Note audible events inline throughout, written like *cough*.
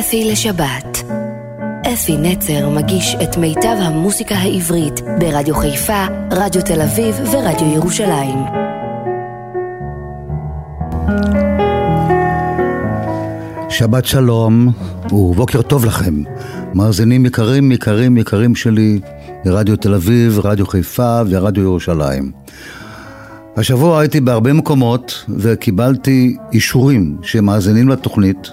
אפי לשבת. אפי נצר מגיש את מיטב המוסיקה העברית ברדיו חיפה, רדיו תל אביב ורדיו ירושלים. שבת שלום ובוקר טוב לכם, מאזינים יקרים, יקרים, יקרים שלי מרדיו תל אביב, רדיו חיפה ורדיו ירושלים. השבוע הייתי בהרבה מקומות וקיבלתי אישורים שמאזינים לתוכנית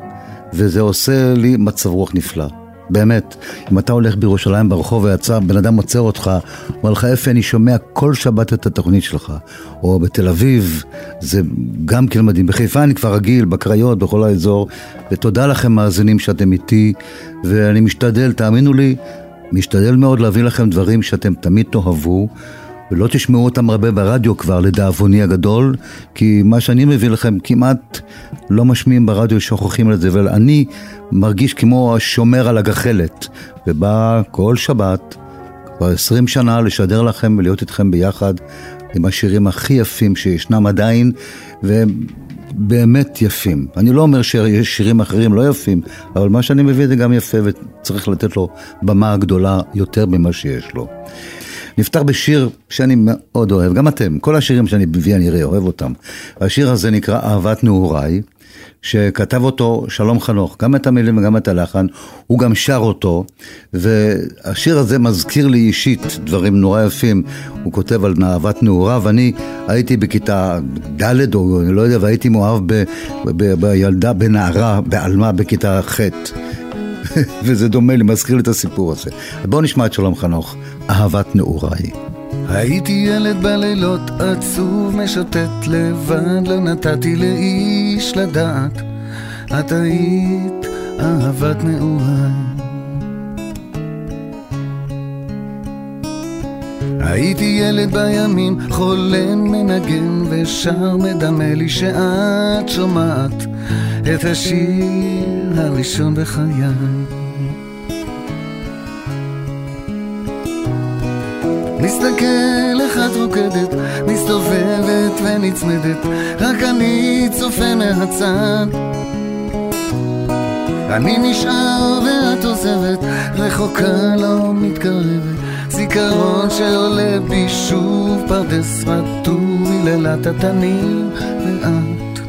וזה עושה לי מצב רוח נפלא. באמת, אם אתה הולך בירושלים ברחוב ויצא, בן אדם עוצר אותך, אומר לך, אפי, אני שומע כל שבת את התוכנית שלך. או בתל אביב, זה גם כן מדהים. בחיפה אני כבר רגיל, בקריות, בכל האזור. ותודה לכם, מאזינים, שאתם איתי, ואני משתדל, תאמינו לי, משתדל מאוד להביא לכם דברים שאתם תמיד תאהבו. ולא תשמעו אותם הרבה ברדיו כבר, לדאבוני הגדול, כי מה שאני מביא לכם כמעט לא משמיעים ברדיו, שוכחים את זה, ואני מרגיש כמו השומר על הגחלת, ובא כל שבת, כבר עשרים שנה, לשדר לכם ולהיות איתכם ביחד עם השירים הכי יפים שישנם עדיין, והם באמת יפים. אני לא אומר שיש שירים אחרים לא יפים, אבל מה שאני מביא זה גם יפה וצריך לתת לו במה גדולה יותר ממה שיש לו. נפתח בשיר שאני מאוד אוהב, גם אתם, כל השירים שאני מביא אני אוהב אותם. השיר הזה נקרא אהבת נעוריי, שכתב אותו שלום חנוך, גם את המילים וגם את הלחן, הוא גם שר אותו, והשיר הזה מזכיר לי אישית דברים נורא יפים, הוא כותב על אהבת נעוריו, אני הייתי בכיתה ד' או אני לא יודע, והייתי מאוהב בילדה, בנערה, בעלמה בכיתה ח'. *laughs* וזה דומה לי, מזכיר לי את הסיפור הזה. בואו נשמע את שלום חנוך, אהבת נעוריי. הייתי ילד בלילות עצוב משוטט לבד, לא נתתי לאיש לדעת, את היית אהבת נעוריי. הייתי ילד בימים, חולם, מנגן ושר, מדמה לי שאת שומעת את השיר הראשון בחיי. מסתכל איך את רוקדת, מסתובבת ונצמדת, רק אני צופה מהצד. אני נשאר ואת עוזבת, רחוקה לא מתקרבת, זיכרון שעולה בי שוב פרדס רטוב מלילת התנים, ואת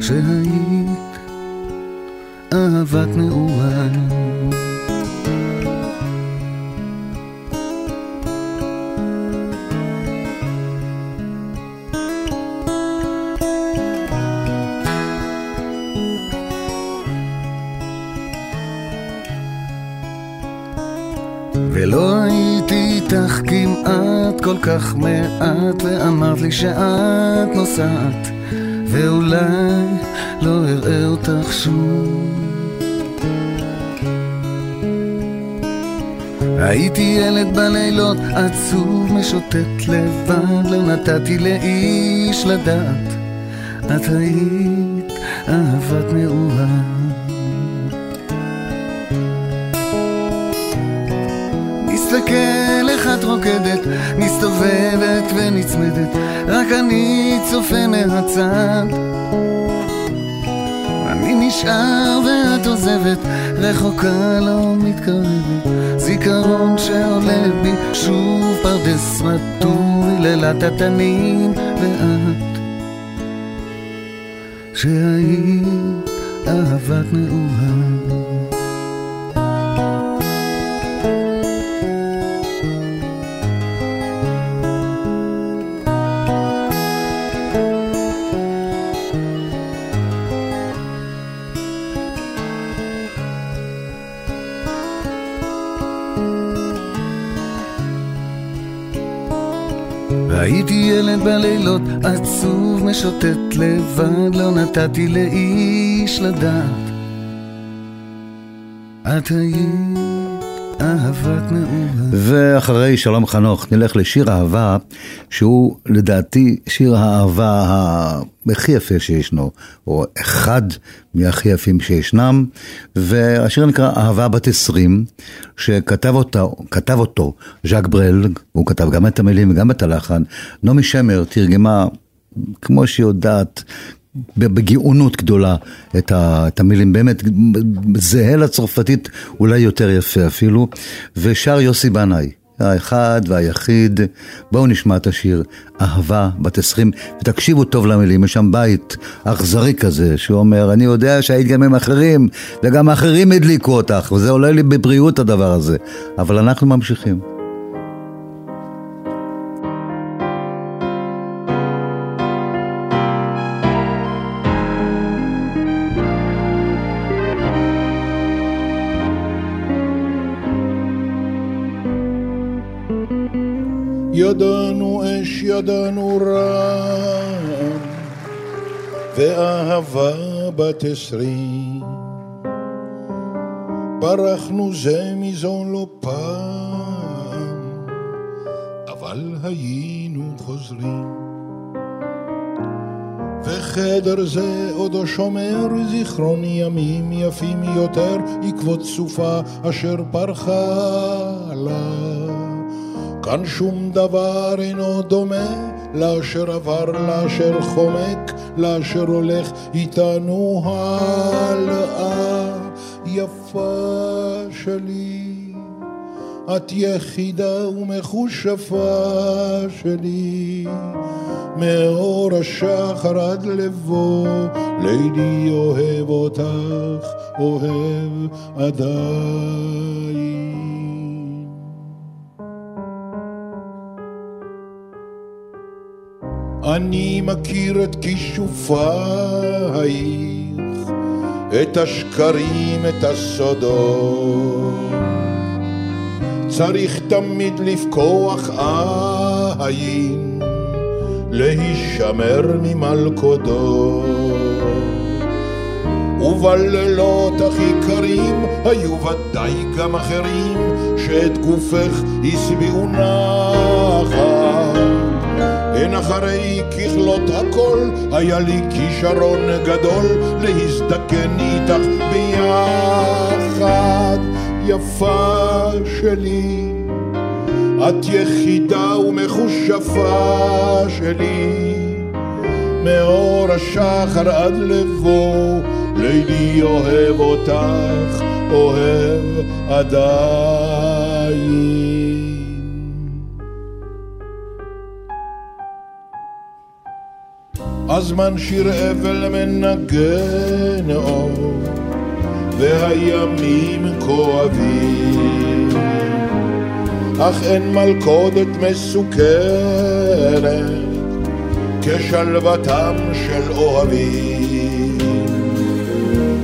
שהיית אהבת נעוריי. ולא הייתי איתך כמעט כל כך מעט ואמרת לי שאת נוסעת ואולי לא אראה אותך שוב. הייתי ילד בלילות עצוב משוטט לבד לא נתתי לאיש לדעת. את היית אהבת נעורה מסתכל איך את רוקדת, מסתובבת ונצמדת, רק אני צופה מהצד. אני נשאר ואת עוזבת, רחוקה לא מתקרבת, זיכרון שעולה בי שוב פרדס רטוב, לילת התנים ואת, שהיית אהבת נעורה. הייתי ילד בלילות עצוב משוטט לבד, לא נתתי לאיש לדעת. את היית אהבת נעורה. ואחרי שלום חנוך נלך לשיר אהבה, שהוא לדעתי שיר האהבה הכי יפה שישנו, או אחד מהכי יפים שישנם, והשיר נקרא אהבה בת עשרים, שכתב אותו, כתב אותו ז'אק ברל, הוא כתב גם את המילים וגם את הלחן, נעמי שמר תרגמה כמו שהיא יודעת. בגאונות גדולה את, המילים, באמת זהה לצרפתית, אולי יותר יפה אפילו, ושר יוסי בנאי. האחד והיחיד. בואו נשמע את השיר אהבה בת עשרים, ותקשיבו טוב למילים, יש שם בית אכזרי כזה, שאומר, אני יודע שהיית גם עם אחרים, וגם האחרים הדליקו אותך, וזה עולה לי בבריאות הדבר הזה, אבל אנחנו ממשיכים. בת עשרים. ברחנו זה מזו לא פעם, אבל היינו חוזרים. וחדר זה עודו שומר זיכרון ימים יפים יותר, עקבות סופה אשר פרחה לה. כאן שום דבר אינו דומה לאשר עבר, לאשר חומק, לאשר הולך איתנו הלאה. יפה שלי, את יחידה ומכושפה שלי, מאור השחר עד לבוא, לידי אוהב אותך, אוהב עדיין. אני מכיר את כישופייך, את השקרים, את הסודות. צריך תמיד לפקוח עין, להישמר ממלכודות. ובלילות הכי קרים היו ודאי גם אחרים שאת גופך השביעו נחת. הן אחרי ככלות הכל, היה לי כישרון גדול להזדקן איתך ביחד, יפה שלי. את יחידה ומכושפה שלי, מאור השחר עד לבוא, לידי אוהב אותך, אוהב עדיין. הזמן שיר אבל מנגן אור, והימים כואבים. אך אין מלכודת מסוכנת כשלוותם של אוהבים.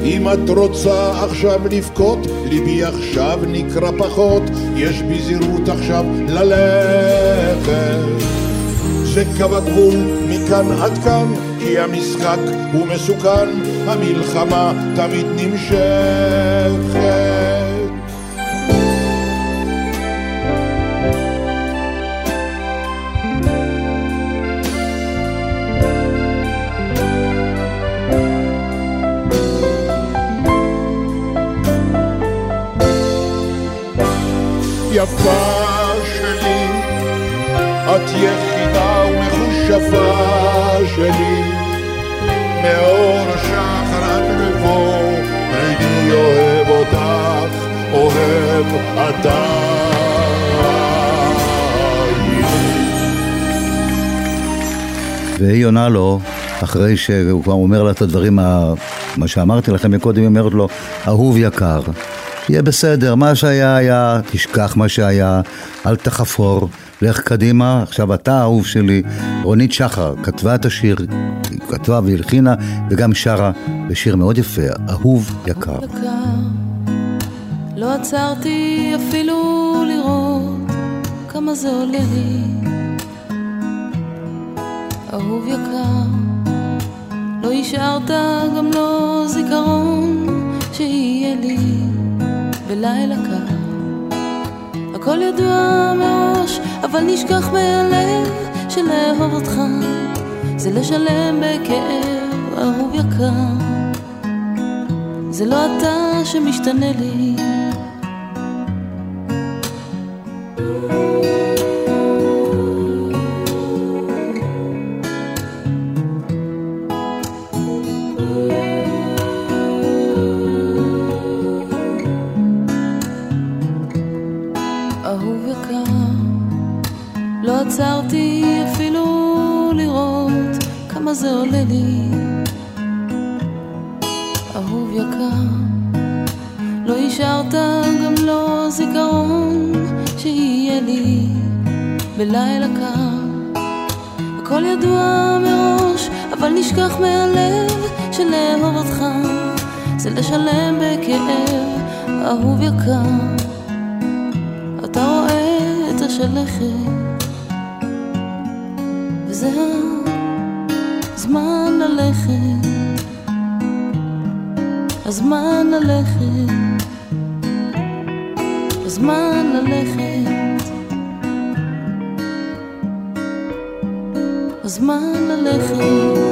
אם את רוצה עכשיו לבכות, ליבי עכשיו נקרא פחות, יש בי זהירות עכשיו ללכת. זה קו הגבול מכאן עד כאן, כי המשחק הוא מסוכן, המלחמה תמיד נמשכת. יפה שלי, את יחידה השפה שלי, מאור השחר עד לבוא, הייתי אוהב אותך, אוהב עדיין. והיא עונה לו, אחרי שהוא כבר אומר לה את הדברים, מה שאמרתי לכם מקודם, היא אומרת לו, אהוב יקר, יהיה בסדר, מה שהיה היה, תשכח מה שהיה, אל תחפור. לך קדימה, עכשיו אתה האהוב שלי, רונית שחר כתבה את השיר, היא כתבה והלחינה וגם שרה בשיר מאוד יפה, אהוב יקר. לא עצרתי אפילו לראות כמה זה עולה לי, אהוב יקר, לא השארת גם לא זיכרון שיהיה לי בלילה קר. הכל ידוע מראש, אבל נשכח מהלב שלאהוב אותך זה לשלם בכאב, אהוב יקר. זה לא אתה שמשתנה לי אהוב יקר, לא השארת גם לא זיכרון שיהיה לי בלילה קר. הכל ידוע מראש, אבל נשכח מהלב שלאהוב אותך זה לשלם בכאב, אהוב יקר. אתה רואה את השלכת, וזה הזמן ללכת, הזמן ללכת, הזמן ללכת, הזמן ללכת.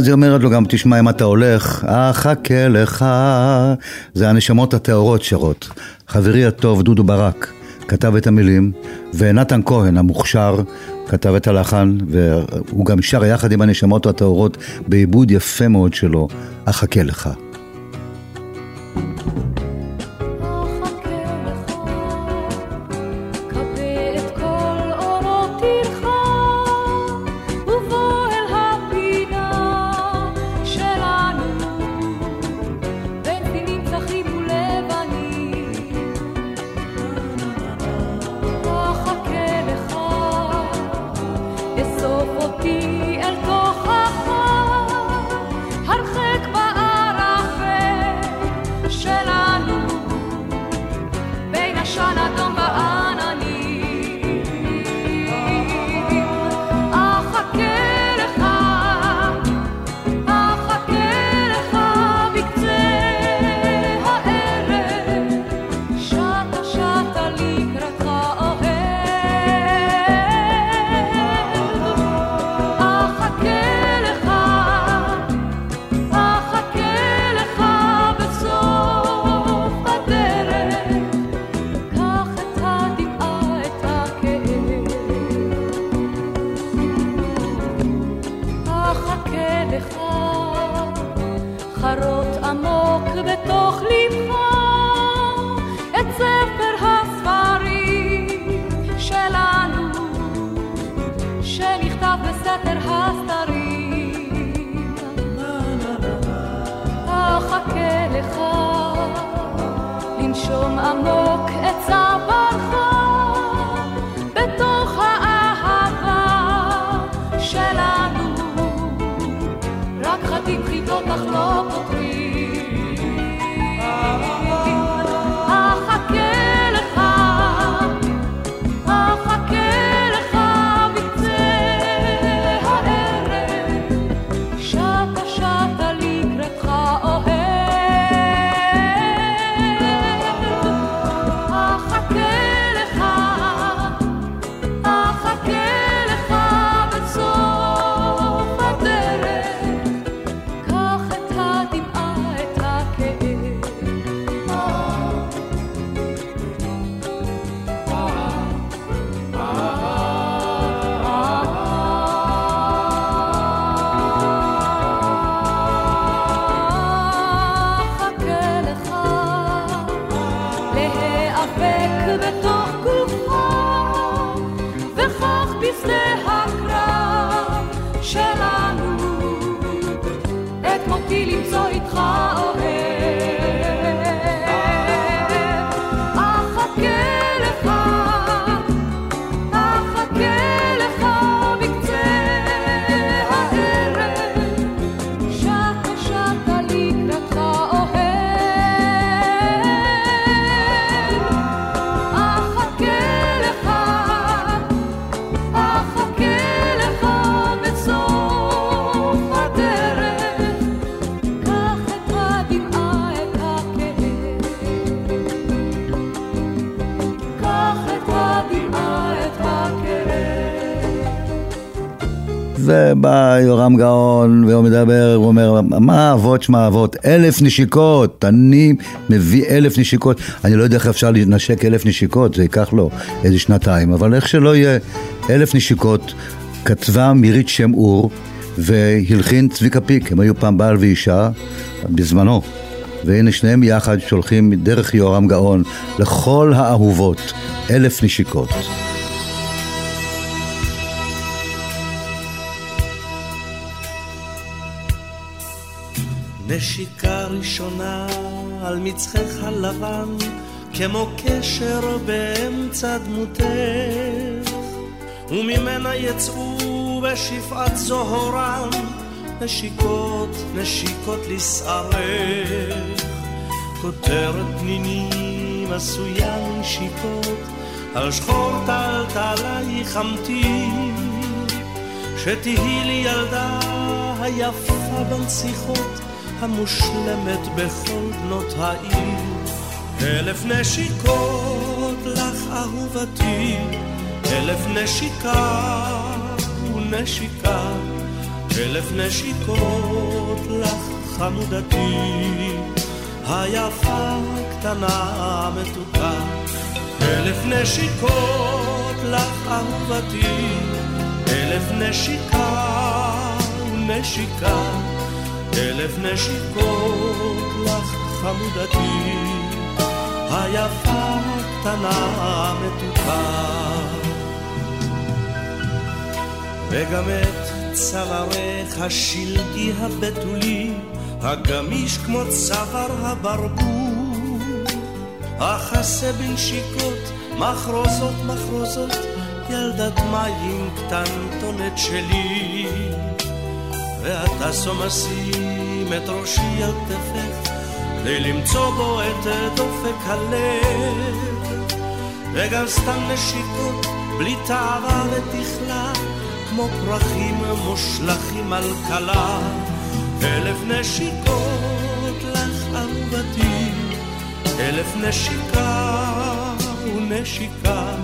ואז היא אומרת לו גם, תשמע, אם אתה הולך, אחכה לך. זה הנשמות הטהורות שרות. חברי הטוב, דודו ברק, כתב את המילים, ונתן כהן, המוכשר, כתב את הלחן, והוא גם שר יחד עם הנשמות הטהורות בעיבוד יפה מאוד שלו, אחכה לך. ובא יורם גאון והוא מדבר, הוא אומר, מה אבות שמע אבות? אלף נשיקות, אני מביא אלף נשיקות. אני לא יודע איך אפשר לנשק אלף נשיקות, זה ייקח לו איזה שנתיים, אבל איך שלא יהיה אלף נשיקות, כתבה מירית שם אור והלחין צביקה פיק, הם היו פעם בעל ואישה בזמנו. והנה שניהם יחד שולחים דרך יורם גאון לכל האהובות אלף נשיקות. נשיקה ראשונה על מצחך הלבן, כמו קשר באמצע דמותך, וממנה יצאו בשפעת זוהרם, נשיקות, נשיקות לשערך. כותרת פנינים עשויה נשיקות, על שחור טלטלייך אמתין, שתהי לי ילדה היפה בנציחות. המושלמת בכל בנות העיר. אלף נשיקות לך אהובתי, אלף נשיקה ונשיקה, אלף נשיקות לך חמודתי, היפה קטנה מתוקה. אלף נשיקות לך אהובתי, אלף נשיקה ונשיקה. אלף נשיקות לך חמודתי, היפה קטנה מתוקה. וגם את צווארך השלגי הבתולי, הגמיש כמו צוואר הברבור, החסה בנשיקות, מחרוזות מחרוזות, ילדת מים קטנטונת שלי. ואתה סומסים את ראשי על כתפך כדי למצוא בו את דופק הלב. וגם סתם נשיקות בלי תאווה ותכלה כמו פרחים מושלכים על כלה. אלף נשיקות לך אהובתי אלף נשיקה ונשיקה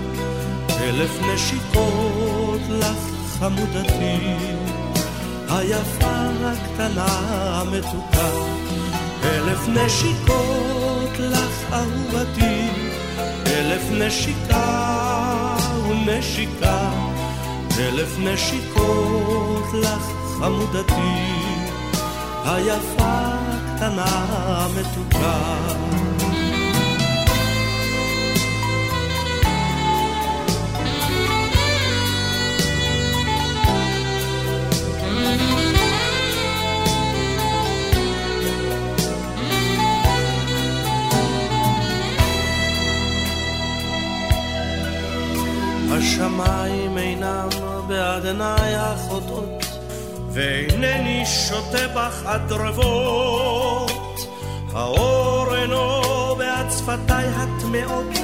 אלף נשיקות לך חמודתי היפה הקטנה המתוקה, אלף נשיקות לך אהובתי, אלף נשיקה ונשיקה, אלף נשיקות לך חמודתי, היפה הקטנה המתוקה. השמיים אינם בעד עיניי החוטאות, ואינני שותה בך הדרבות. האור אינו בעד שפתיי הטמעות,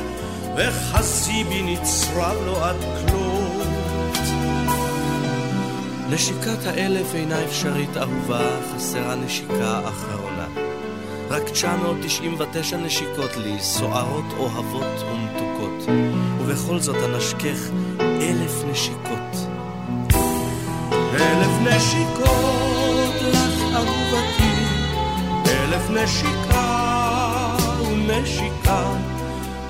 וחסי בי נצרב לו עד כלות. נשיקת האלף אינה אפשרית אהובה, חסרה נשיקה אחרונה. רק 999 נשיקות לי, סוערות, אוהבות ומתוקות. ובכל זאת אנשכך אלף נשיקות. אלף נשיקות לך אהובתי, אלף נשיקה ונשיקה,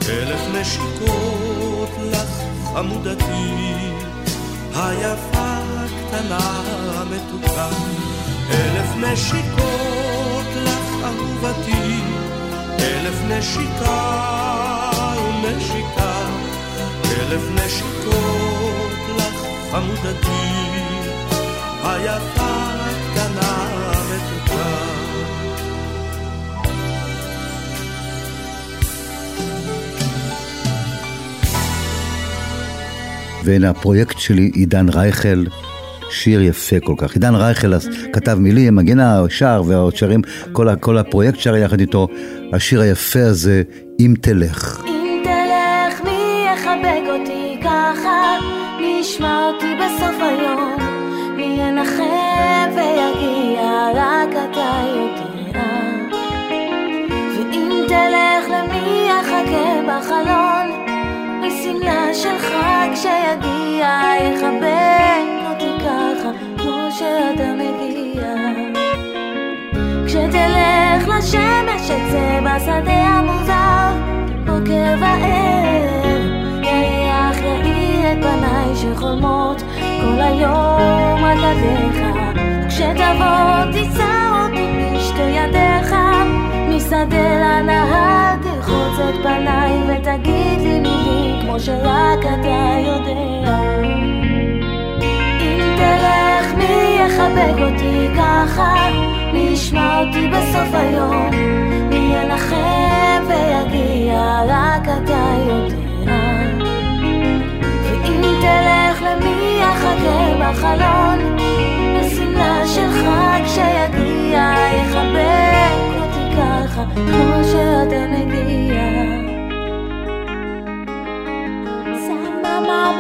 אלף נשיקות לך חמודתי, היפה הקטנה המתוקה. אלף נשיקות לך אהובתי, אלף נשיקה אלף נשיקות לך חמודתי, היפה הקטנה מתוקה. והנה הפרויקט שלי, עידן רייכל, שיר יפה כל כך. עידן רייכל כתב מילים, מגינה, שר ועוד שרים, כל, כל הפרויקט שר יחד איתו. השיר היפה הזה. אם תלך, ישמע אותי בסוף היום? מי ינחם ויגיע? רק אתה יודע. ואם תלך, למי יחכה בחלון? משמלה שלך כשיגיע יחבק אותי ככה כמו שאתה מגיע כשתלך לשמש אצא בשדה המוזר בוקר וערב יריח יאיר את פניי שחולמות כל היום רק עליך. כשתבוא תישא אותי בשתי ידיך. משדה לנהר תרחוץ את פניי ותגיד לי מילים כמו שרק אתה יודע. אם תלך מי יחבק אותי ככה? מי ישמע אותי בסוף היום. מי ינחם ויגיע רק אתה יודע תלך למי יחכה בחלון? בשמלה שלך כשיגיע יחבק אותי ככה כמו שאתה מגיע. סמה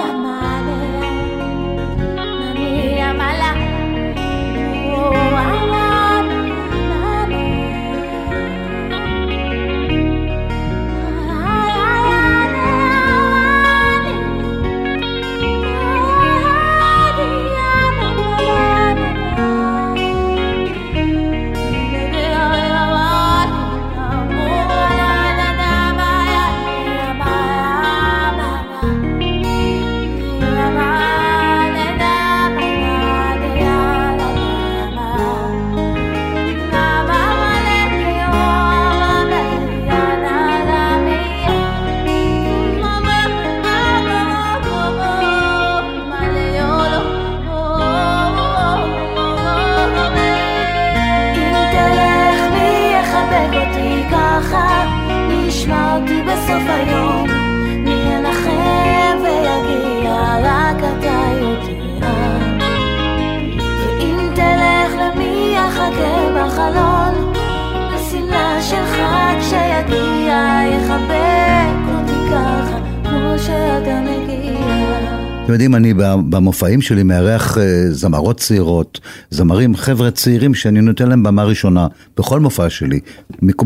במופעים שלי מארח אה, זמרות צעירות, זמרים, חבר'ה צעירים שאני נותן להם במה ראשונה, בכל מופע שלי,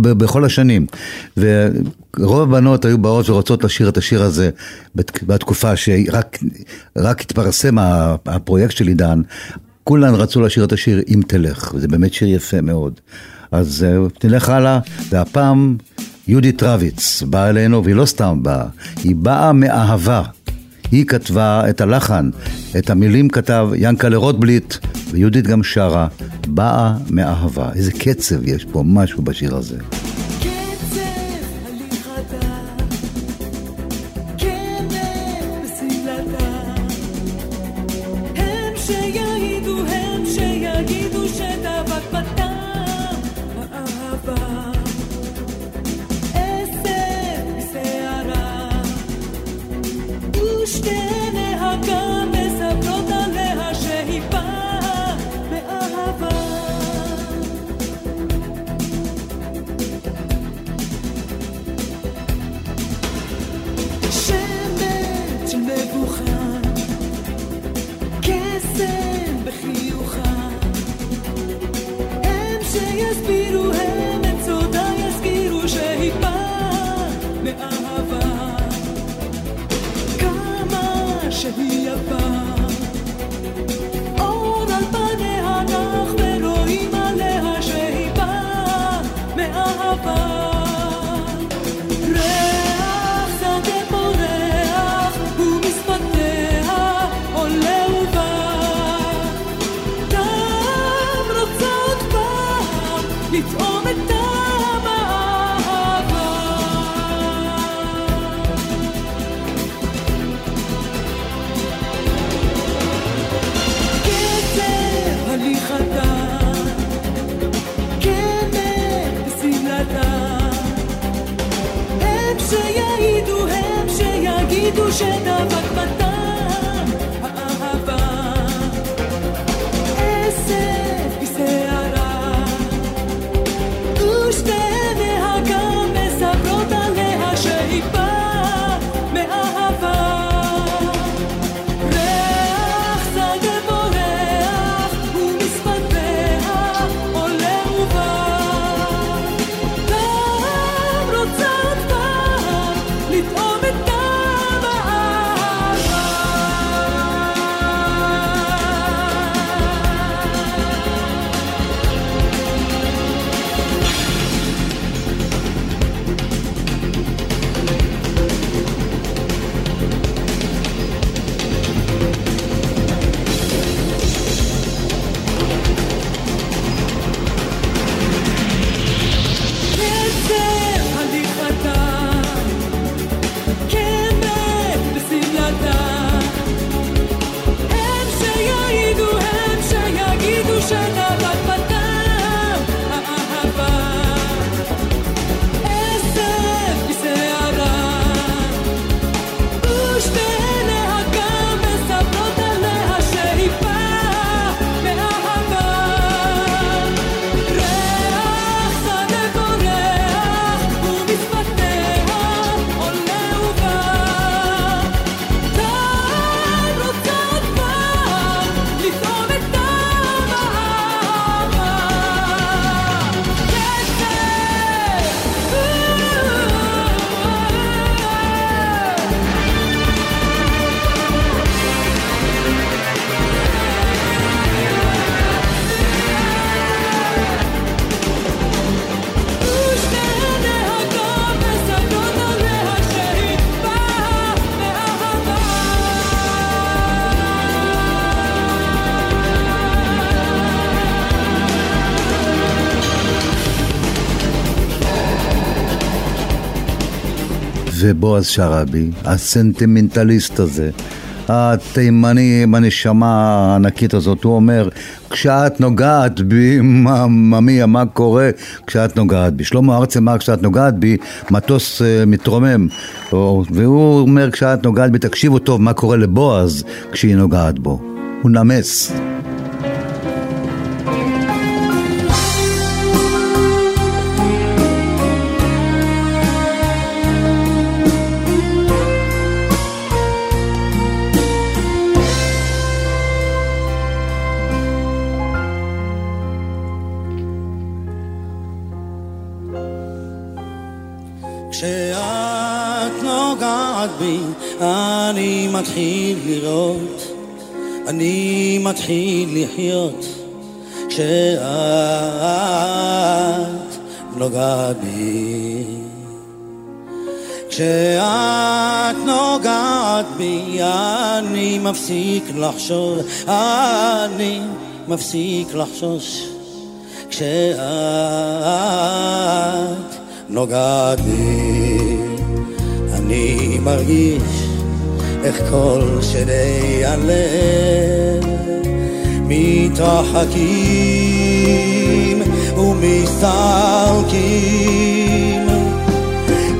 בכל השנים. ורוב הבנות היו באות ורוצות לשיר את השיר הזה בת- בתקופה שרק רק התפרסם הפרויקט של עידן. כולן רצו לשיר את השיר "אם תלך", זה באמת שיר יפה מאוד. אז אה, נלך הלאה, והפעם יהודית רביץ באה אלינו, והיא לא סתם באה, היא באה מאהבה. היא כתבה את הלחן, את המילים כתב ינקלה רוטבליט, ויהודית גם שרה, באה מאהבה. איזה קצב יש פה, משהו בשיר הזה. ובועז שראבי, הסנטימנטליסט הזה, התימני עם הנשמה הענקית הזאת, הוא אומר, כשאת נוגעת בי, ממיה, מה קורה כשאת נוגעת בי? שלמה ארצי אמר, כשאת נוגעת בי, מטוס uh, מתרומם. והוא אומר, כשאת נוגעת בי, תקשיבו טוב מה קורה לבועז כשהיא נוגעת בו. הוא נמס. מתחיל לחיות כשאת נוגעת בי. כשאת נוגעת בי אני מפסיק לחשוב, אני מפסיק לחשוש כשאת נוגעת בי אני מרגיש איך כל שדי הלב מתרחקים ומסתלקים.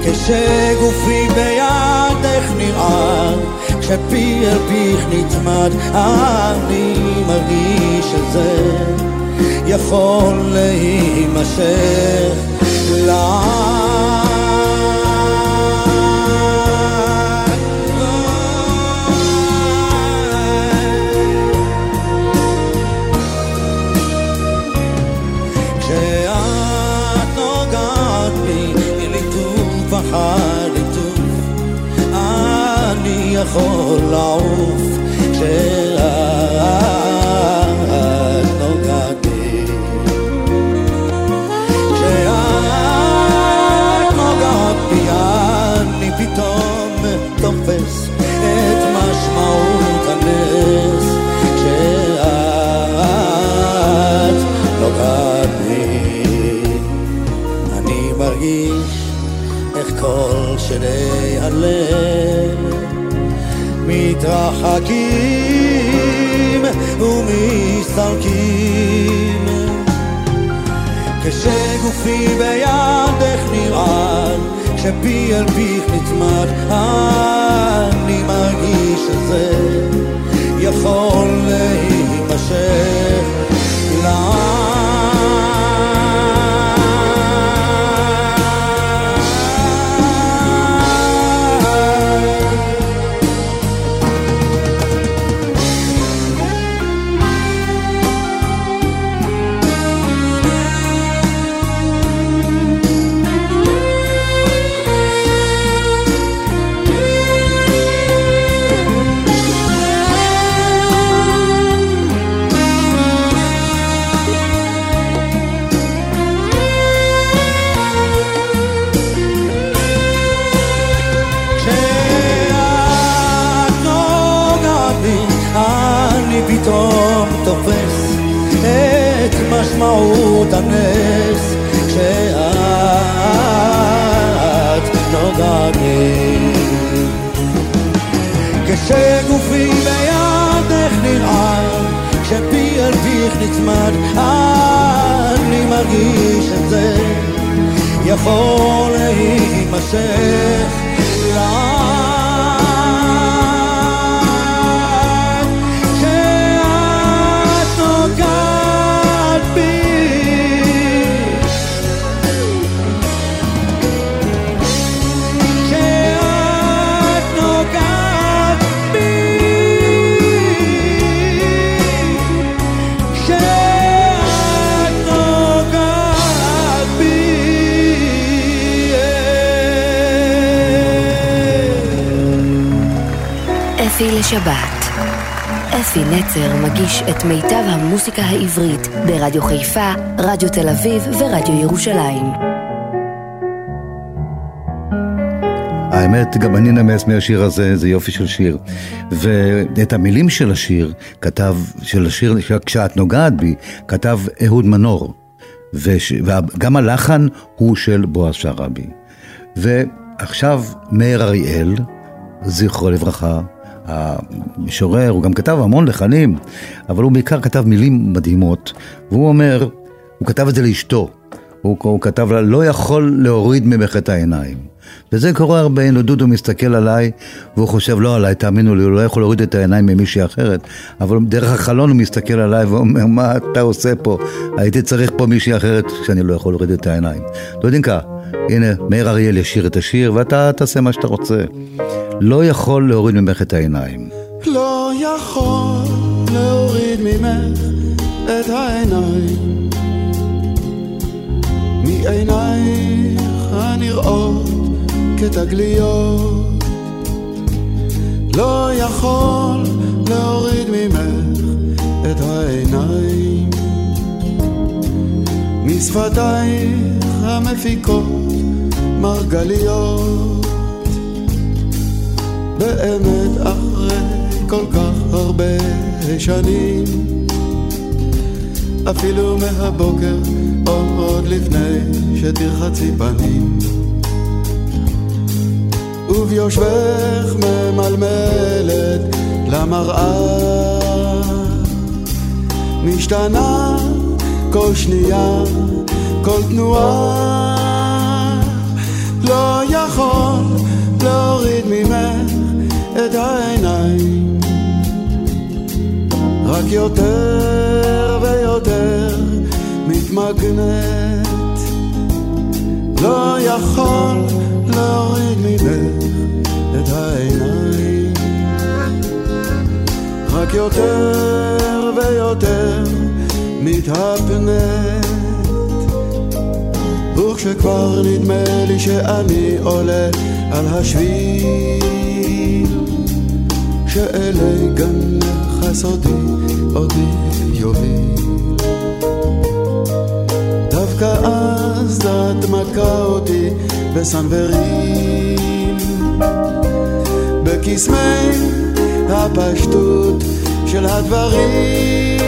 כשגופי בידך נראה כשפי אל פיך נצמד אני מרגיש שזה יכול להימשך לעד יכול לעוף כשאת כל שלי הלב מתרחקים ומסתלקים. כשגופי בידך נרעד כשפי אל פיך נצמד אני מרגיש שזה יכול להימשך. לעד את מיטב המוסיקה העברית ברדיו חיפה, רדיו תל אביב ורדיו ירושלים. האמת, גם אני נמס מהשיר הזה, זה יופי של שיר. ואת המילים של השיר, כתב, של השיר, כשאת נוגעת בי, כתב אהוד מנור. וש, וגם הלחן הוא של בועז שרעבי. ועכשיו מאיר אריאל, זכרו לברכה, המשורר, הוא גם כתב המון לחנים, אבל הוא בעיקר כתב מילים מדהימות, והוא אומר, הוא כתב את זה לאשתו, הוא, הוא כתב לה, לא יכול להוריד ממך את העיניים. וזה קורה הרבה, הנה דודו מסתכל עליי, והוא חושב לא עליי, תאמינו לי, הוא לא יכול להוריד את העיניים ממישהי אחרת, אבל דרך החלון הוא מסתכל עליי ואומר, מה אתה עושה פה? הייתי צריך פה מישהי אחרת שאני לא יכול להוריד את העיניים. דודינקה, הנה, מאיר אריאל ישיר את השיר, ואתה תעשה מה שאתה רוצה. לא יכול להוריד ממך את העיניים. לא יכול להוריד ממך את העיניים. מעינייך הנראות כתגליות. לא יכול להוריד ממך את העיניים. משפתייך המפיקות מרגליות באמת אחרי כל כך הרבה שנים. אפילו מהבוקר או עוד לפני שתרחצי פנים. וביושבך ממלמלת למראה. משתנה כל שנייה, כל תנועה. לא יכול להוריד ממך את העיניים. רק יותר ויותר מתמגנת. לא יכול להוריד ממך את העיניים. רק יותר ויותר מתהפנת. וכשכבר נדמה לי שאני עולה על השביל שאלי גנך סודי אותי יוביל דווקא אז דת מכה אותי בסנוורים. בקסמי הפשטות של הדברים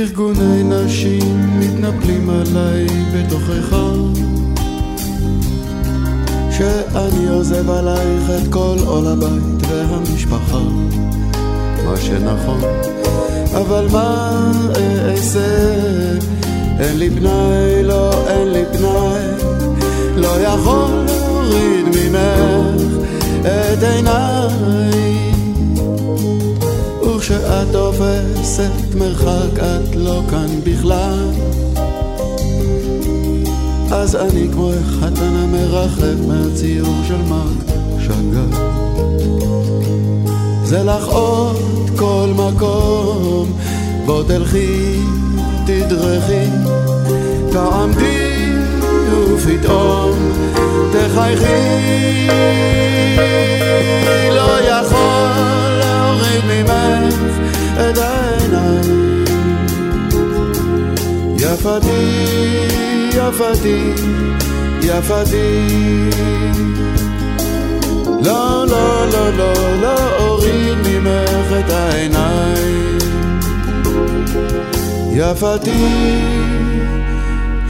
ארגוני נשים מתנפלים עליי בתוכך. שאני עוזב עלייך את כל עול הבית והמשפחה. מה שנכון אבל מה אעשה? אין לי פנאי, לא אין לי פנאי. לא יכול להוריד ממך את עיניי וכשאת תופסת מרחק את לא כאן בכלל. אז אני כמו חתן המרחב מהציור של מרק שגר זה לך עוד כל מקום בוא תלכי, תדרכי, תעמדי ופתאום תחייכי. לא יכול להוריד ממך את העיניים. יפתי, יפתי, יפתי. לא, לא, לא, לא, לא אוריד ממך את העיניים. יפתי,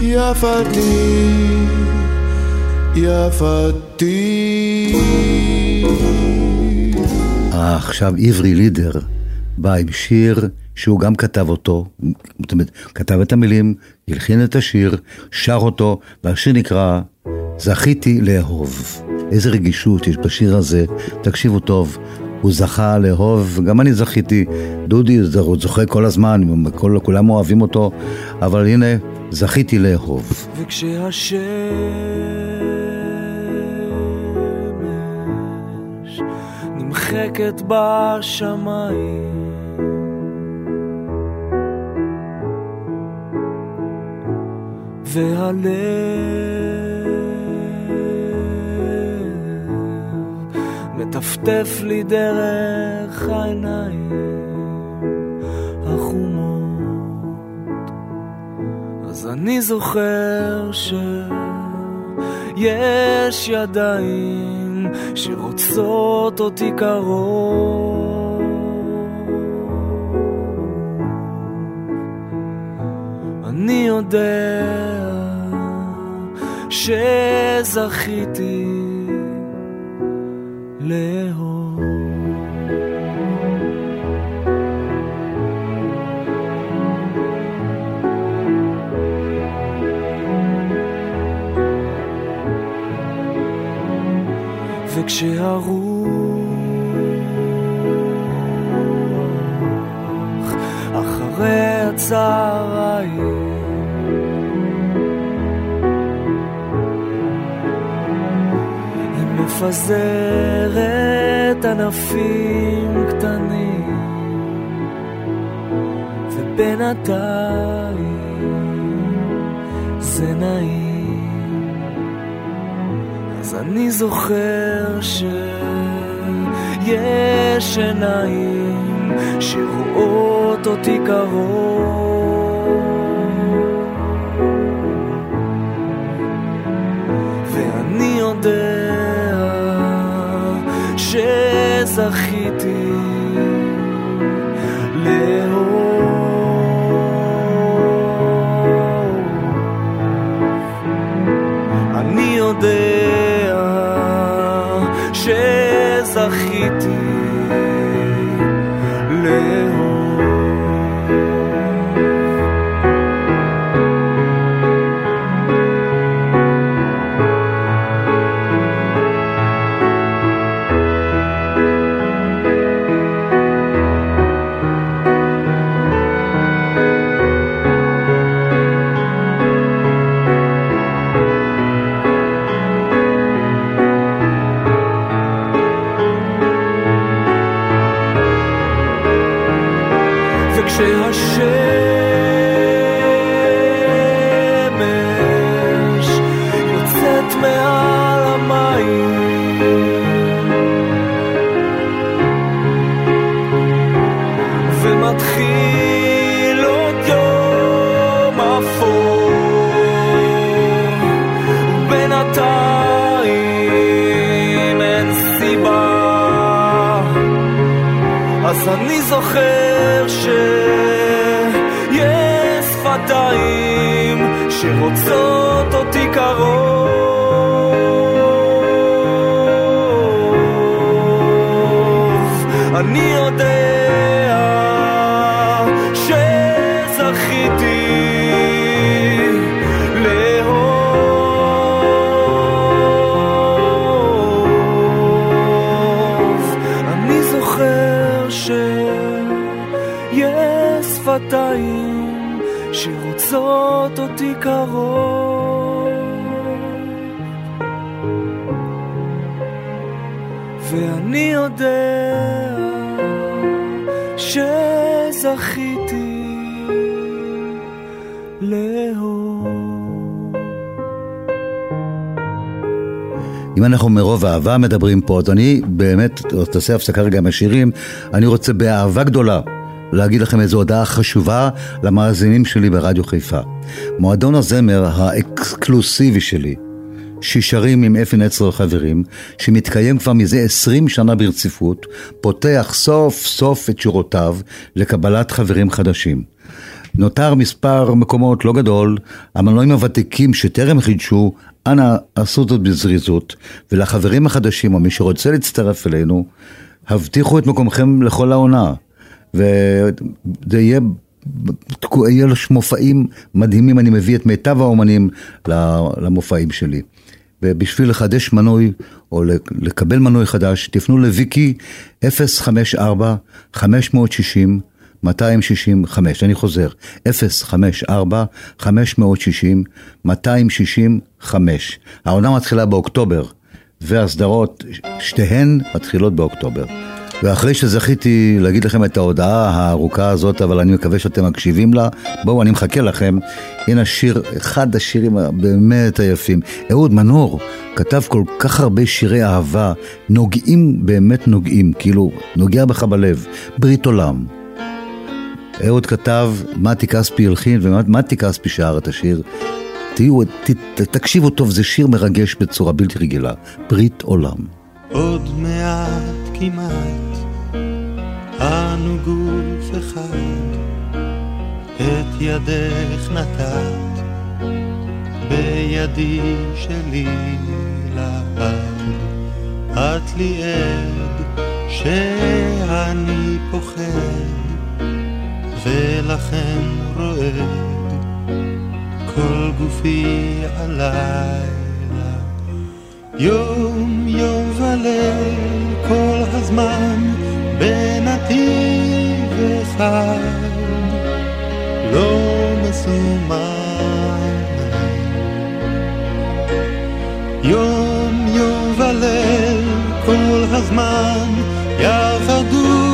יפתי, יפתי. עכשיו עברי לידר בא עם שיר שהוא גם כתב אותו, זאת אומרת, כתב את המילים, הלחין את השיר, שר אותו, והשיר נקרא זכיתי לאהוב. איזה רגישות יש בשיר הזה, תקשיבו טוב. הוא זכה לאהוב, גם אני זכיתי, דודי הוא זוכה כל הזמן, כל, כולם אוהבים אותו, אבל הנה, זכיתי לאהוב. נמחקת בשמיים. והלב מטפטף לי דרך העיניים. החומות. אז אני זוכר שיש ידיים שרוצות אותי קרוב אני יודע שזכיתי לאהוב. וכשהרוח אחרי הצהריים מפזרת ענפים קטנים ובינתיים זה נעים אני זוכר שיש עיניים שרואות אותי קרוב ואני יודע שזכיתי שרוצות אותי קרוב ואני יודע שזכיתי לאהוב. אם אנחנו מרוב אהבה מדברים פה, אז אני באמת, תעשה הפסקה רגע מהשירים, אני רוצה באהבה גדולה להגיד לכם איזו הודעה חשובה למאזינים שלי ברדיו חיפה. מועדון הזמר האקסקלוסיבי שלי, שישרים עם אפי נצר וחברים, שמתקיים כבר מזה עשרים שנה ברציפות, פותח סוף סוף את שורותיו לקבלת חברים חדשים. נותר מספר מקומות לא גדול, המנועים הוותיקים שטרם חידשו, אנא עשו זאת בזריזות, ולחברים החדשים או מי שרוצה להצטרף אלינו, הבטיחו את מקומכם לכל העונה. וזה יהיה, יהיה לו מופעים מדהימים, אני מביא את מיטב האומנים למופעים שלי. ובשביל לחדש מנוי או לקבל מנוי חדש, תפנו לוויקי 054 560 265, אני חוזר, 054 560 265. העונה מתחילה באוקטובר, והסדרות, שתיהן מתחילות באוקטובר. ואחרי שזכיתי להגיד לכם את ההודעה הארוכה הזאת, אבל אני מקווה שאתם מקשיבים לה, בואו, אני מחכה לכם. הנה שיר, אחד השירים באמת היפים. אהוד מנור כתב כל כך הרבה שירי אהבה, נוגעים, באמת נוגעים, כאילו, נוגע בך בלב. ברית עולם. אהוד כתב, מתי כספי הלחין ומתי כספי שר את השיר. תהיו, ת, ת, תקשיבו טוב, זה שיר מרגש בצורה בלתי רגילה. ברית עולם. עוד מעט כמעט, אנו גוף אחד, את ידך נתת, בידי שלי לעד. את לי עד שאני פוחד ולכן רועד כל גופי הלילה. יום יום וליל כל הזמן בנתיב אחד לא מסומן. יום יום וליל כל הזמן יעבדו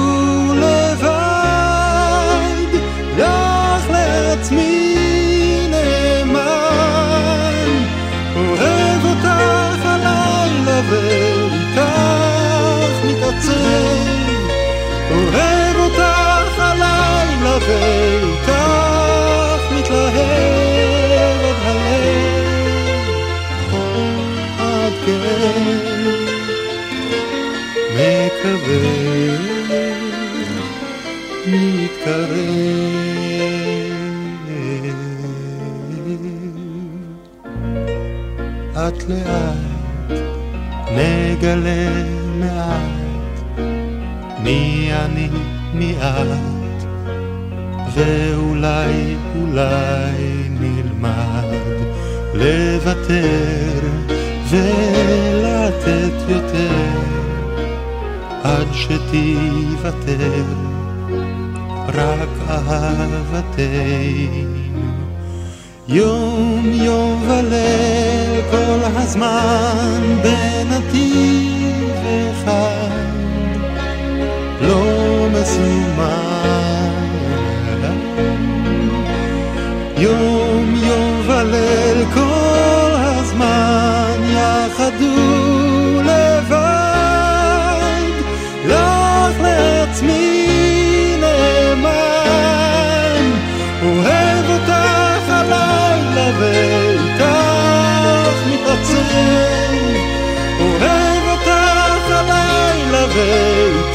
את לאט נגלה מעט. מי אני, מי את, ואולי, אולי נלמד לוותר ולתת יותר. עד שתיוותר רק אהבתנו. יום יום וליל כל הזמן בנתיב אחד לא מסומן. יום יום וליל כל הזמן יחדו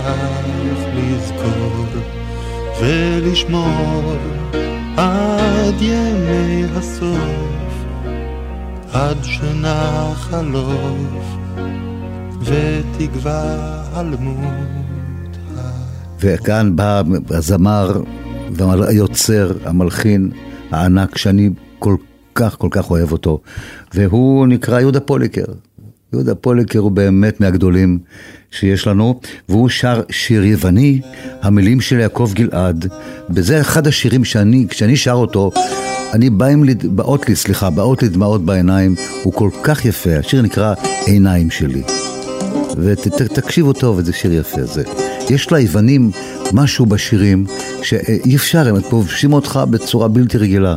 אותך לזכור ולשמור עד ימי הסוף עד שנח הלוף ותקווה הלמות וכאן בא הזמר והיוצר, המלחין הענק שאני כל כך כל כך אוהב אותו, והוא נקרא יהודה פוליקר. יהודה פוליקר הוא באמת מהגדולים שיש לנו, והוא שר שיר יווני, המילים של יעקב גלעד, וזה אחד השירים שאני, כשאני שר אותו, אני בא עם, באות לי, סליחה, באות לי דמעות בעיניים, הוא כל כך יפה, השיר נקרא עיניים שלי. ותקשיבו טוב, איזה שיר יפה זה. יש ליוונים משהו בשירים שאי אפשר, הם כובשים אותך בצורה בלתי רגילה.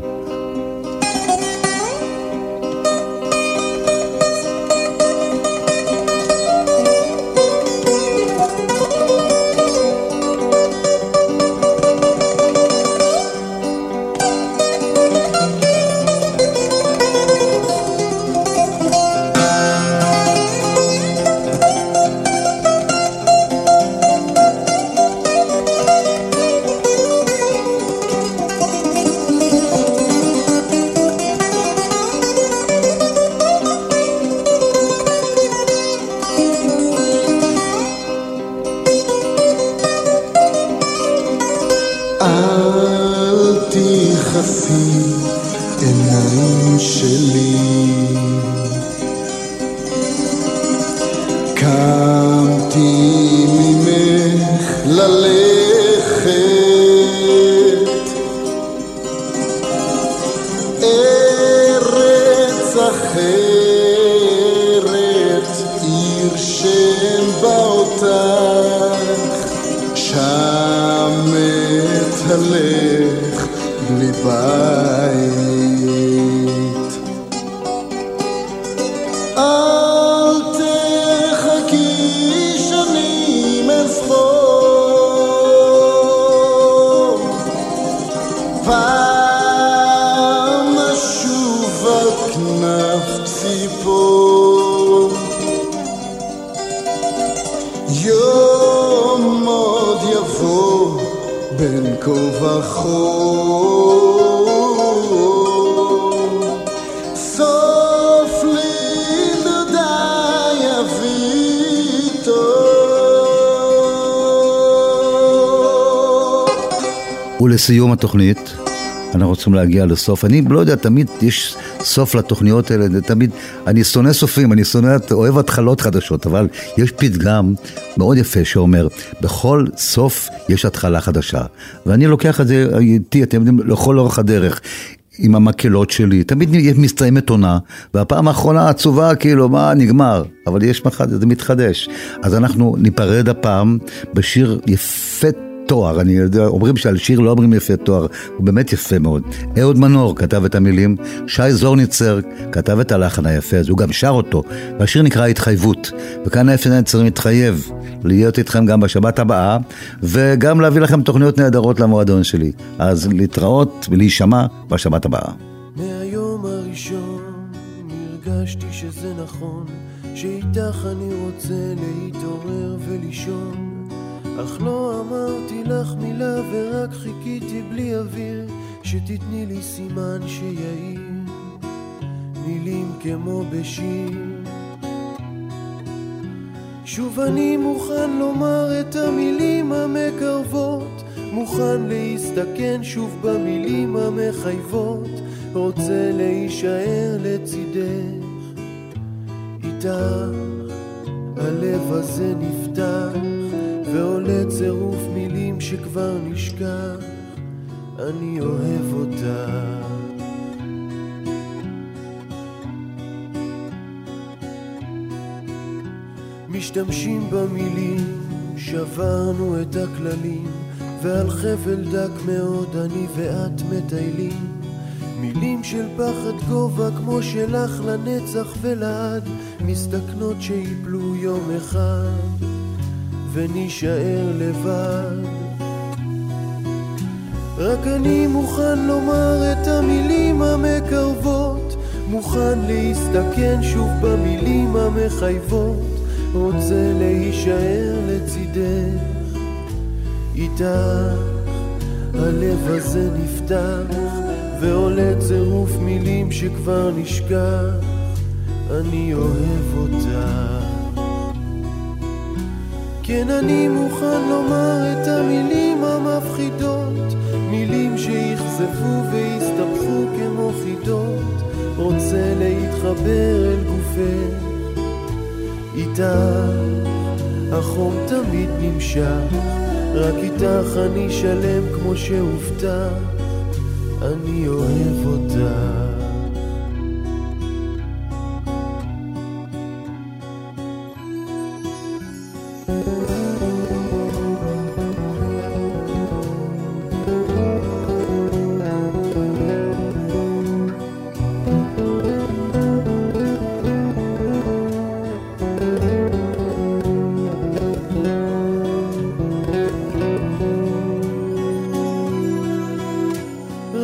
ולסיום התוכנית, אנחנו רוצים להגיע לסוף. אני לא יודע, תמיד יש סוף לתוכניות האלה, זה תמיד, אני שונא סופים, אני שונא, אוהב התחלות חדשות, אבל יש פתגם מאוד יפה שאומר, בכל סוף יש התחלה חדשה. ואני לוקח את זה איתי, אתם יודעים, לכל אורך הדרך. עם המקהלות שלי, תמיד מסתיימת עונה, והפעם האחרונה העצובה, כאילו, מה, נגמר, אבל יש מחד, זה מתחדש. אז אנחנו ניפרד הפעם בשיר יפה תואר, אני יודע, אומרים שעל שיר לא אומרים יפה תואר, הוא באמת יפה מאוד. אהוד מנור כתב את המילים, שי זורניצר כתב את הלחן היפה הזה, הוא גם שר אותו, והשיר נקרא התחייבות. וכאן האפן נצר מתחייב להיות איתכם גם בשבת הבאה, וגם להביא לכם תוכניות נהדרות למועדון שלי. אז להתראות ולהישמע בשבת הבאה. מהיום הראשון הרגשתי שזה נכון, שאיתך אני רוצה להתעורר ולישון. אך לא אמרתי לך מילה ורק חיכיתי בלי אוויר שתתני לי סימן שיעיר מילים כמו בשיר. שוב אני מוכן לומר את המילים המקרבות מוכן להסתכן שוב במילים המחייבות. רוצה להישאר לצידך איתך הלב הזה נפתח ועולה צירוף מילים שכבר נשכח, אני אוהב אותה. משתמשים במילים, שברנו את הכללים, ועל חבל דק מאוד אני ואת מטיילים. מילים של פחד גובה כמו שלך לנצח ולעד, מסתכנות שיפלו יום ונישאר לבד. רק אני מוכן לומר את המילים המקרבות, מוכן להסתכן שוב במילים המחייבות, רוצה להישאר לצידך, איתך הלב הזה נפתח, ועולה צירוף מילים שכבר נשכח, אני אוהב אותך. כן, אני מוכן לומר את המילים המפחידות, מילים שיכזבו ויסתבכו כמו חידות, רוצה להתחבר אל גופך, איתך החום תמיד נמשך, רק איתך אני שלם כמו שהובטח, אני אוהב אותך.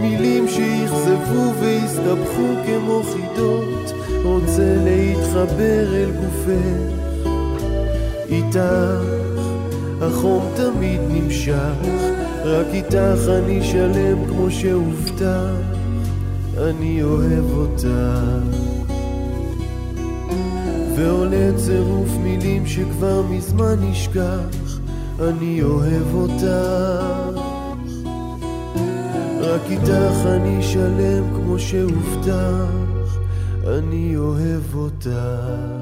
מילים שיכזבו ויסתבכו כמו חידות, רוצה להתחבר אל גופך, איתך החום תמיד נמשך. רק איתך אני שלם כמו שהובטח, אני אוהב אותך. ועולה צירוף מילים שכבר מזמן נשכח, אני אוהב אותך. רק איתך אני שלם כמו שהובטח, אני אוהב אותך.